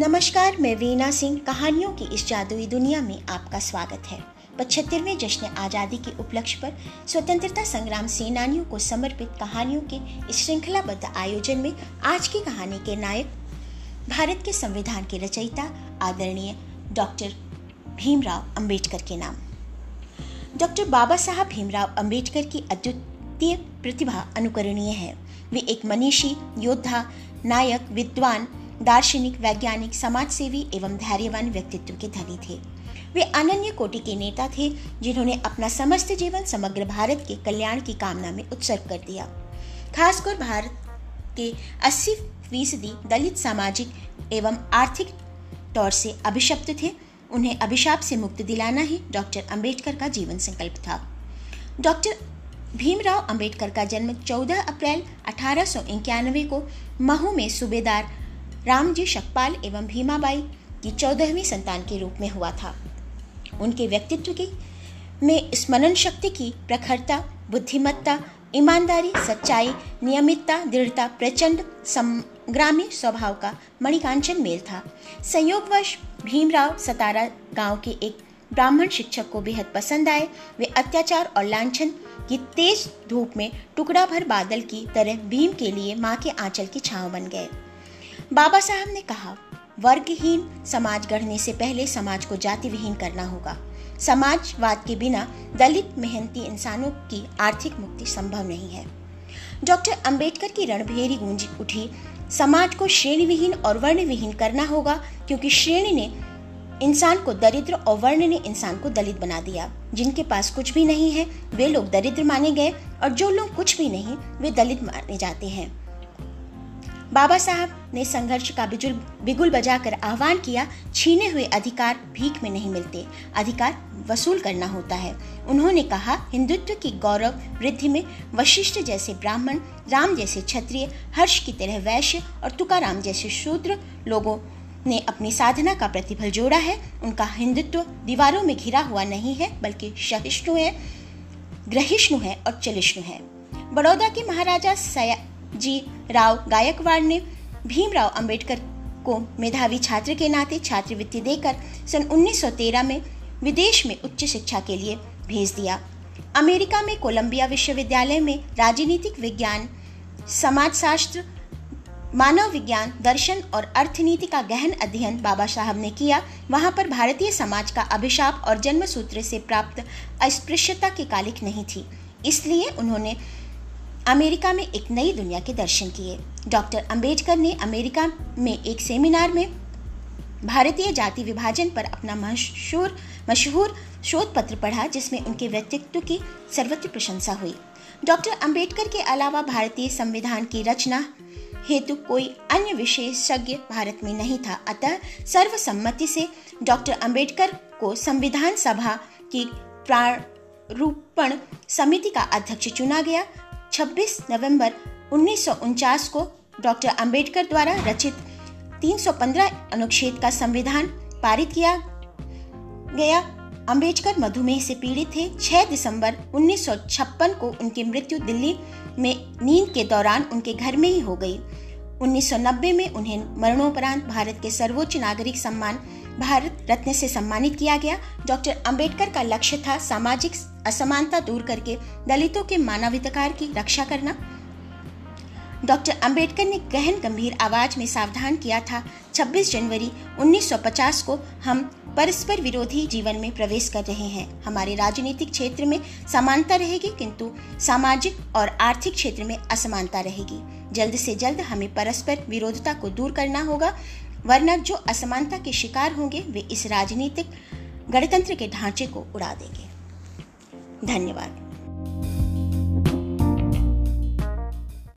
नमस्कार, मैं वीना सिंह। कहानियों की इस जादुई दुनिया में आपका स्वागत है। पचहत्तरवें जश्न आज़ादी के उपलक्ष्य पर स्वतंत्रता संग्राम सेनानियों को समर्पित कहानियों के इस श्रृंखलाबद्ध आयोजन में आज की कहानी के नायक, भारत के संविधान के रचयिता, आदरणीय डॉक्टर भीमराव अंबेडकर के नाम। डॉक्टर बाबा साहब भीमराव अंबेडकर की अद्वितीय प्रतिभा अनुकरणीय है। वे एक मनीषी, योद्धा, नायक, विद्वान दार्शनिक, वैज्ञानिक, समाजसेवी एवं धैर्यवान व्यक्तित्व के धनी थे। वे अनन्य कोटि के नेता थे, जिन्होंने अपना समस्त जीवन समग्र भारत के कल्याण की कामना में उत्सर्ग कर दिया। खासकर भारत के 80 फ़ीसदी दलित सामाजिक एवं आर्थिक तौर से अभिशप्त थे। उन्हें अभिशाप से मुक्ति दिलाना ही डॉक्टर अंबेडकर का जीवन संकल्प था। डॉक्टर भीमराव अंबेडकर का जन्म 14 अप्रैल अठारह सौ इक्यानवे को महू में सूबेदार रामजी शकपाल एवं भीमाबाई की चौदहवीं संतान के रूप में हुआ था। उनके व्यक्तित्व की में स्मरण शक्ति की प्रखरता, बुद्धिमत्ता, ईमानदारी, सच्चाई, नियमितता, दृढ़ता, प्रचंड संग्रामी स्वभाव का मणिकांचन मेल था। संयोगवश भीमराव सतारा गाँव के एक ब्राह्मण शिक्षक को बेहद पसंद आए। वे अत्याचार और लांछन की तेज धूप में टुकड़ा भर बादल की तरह भीम के लिए माँ के आंचल की छांव बन गए। बाबा साहब ने कहा, वर्गहीन समाज गढ़ने से पहले समाज को जाति विहीन करना होगा। समाजवाद के बिना दलित, मेहनती इंसानों की आर्थिक मुक्ति संभव नहीं है। डॉक्टर अंबेडकर की रणभेरी गूंज उठी, समाज को श्रेणी विहीन और वर्ण विहीन करना होगा, क्योंकि श्रेणी ने इंसान को दरिद्र और वर्ण ने इंसान को दलित बना दिया। जिनके पास कुछ भी नहीं है, वे लोग दरिद्र माने गए और जो लोग कुछ भी नहीं, वे दलित माने जाते हैं। बाबा साहब ने संघर्ष का बिजुल बिगुल बजाकर आह्वान किया, छीने हुए अधिकार भीख में नहीं मिलते, अधिकार वसूल करना होता है। उन्होंने कहा, हिंदुत्व की गौरव वृद्धि में वशिष्ठ जैसे ब्राह्मण, राम जैसे क्षत्रिय, हर्ष की तरह वैश्य और तुकाराम जैसे शूद्र लोगों ने अपनी साधना का प्रतिफल जोड़ा है। उनका हिंदुत्व दीवारों में घिरा हुआ नहीं है, बल्कि सहिष्णु है, ग्रहिष्णु है और चलिष्णु है। बड़ौदा के महाराजा सया जी राव गायकवाड़ ने भीमराव अंबेडकर को मेधावी छात्र के नाते छात्रवृत्ति देकर सन 1913 में विदेश में उच्च शिक्षा के लिए भेज दिया। अमेरिका में कोलंबिया विश्वविद्यालय में राजनीतिक विज्ञान, समाजशास्त्र, मानव विज्ञान, दर्शन और अर्थनीति का गहन अध्ययन बाबा साहब ने किया। वहाँ पर भारतीय समाज का अभिशाप और जन्म सूत्र से प्राप्त अस्पृश्यता की कालिक नहीं थी। इसलिए उन्होंने अमेरिका में एक नई दुनिया के दर्शन किए। डॉक्टर अंबेडकर ने अमेरिका में एक सेमिनार में भारतीय जाति विभाजन पर अपना मशहूर मशहूर शोध पत्र पढ़ा, जिसमें उनके व्यक्तित्व की सर्वत्र प्रशंसा हुई। डॉक्टर अंबेडकर के अलावा भारतीय संविधान की रचना हेतु कोई अन्य विशेषज्ञ भारत में नहीं था। अतः सर्वसम्मति से डॉक्टर अंबेडकर को संविधान सभा की प्रारूपण समिति का अध्यक्ष चुना गया। 26 नवंबर उन्नीस सौ उनचास को डॉक्टर अंबेडकर द्वारा रचित 315 अनुच्छेद का संविधान पारित किया गया। अंबेडकर मधुमेह से पीड़ित थे। 6 दिसंबर 1956 को उनकी मृत्यु दिल्ली में नींद के दौरान उनके घर में ही हो गई। 1990 में उन्हें मरणोपरांत भारत के सर्वोच्च नागरिक सम्मान भारत रत्न से सम्मानित किया गया। डॉक्टर अंबेडकर का लक्ष्य था सामाजिक असमानता दूर करके दलितों के मानवाधिकार की रक्षा करना। डॉक्टर अंबेडकर ने गहन गंभीर आवाज़ में सावधान किया था। 26 जनवरी 1950 को हम परस्पर विरोधी जीवन में प्रवेश कर रहे हैं। हमारे राजनीतिक क्षेत्र में समानता रहेगी, किंतु सामाजिक और आर्थिक क्षेत्र में असमानता रहेगी। जल्द से जल्द हमें परस्पर विरोधता को दूर करना होगा। वरना जो असमानता के शिकार होंगे, वे इस राजनीतिक गणतंत्र के ढांचे को उड़ा देंगे। धन्यवाद।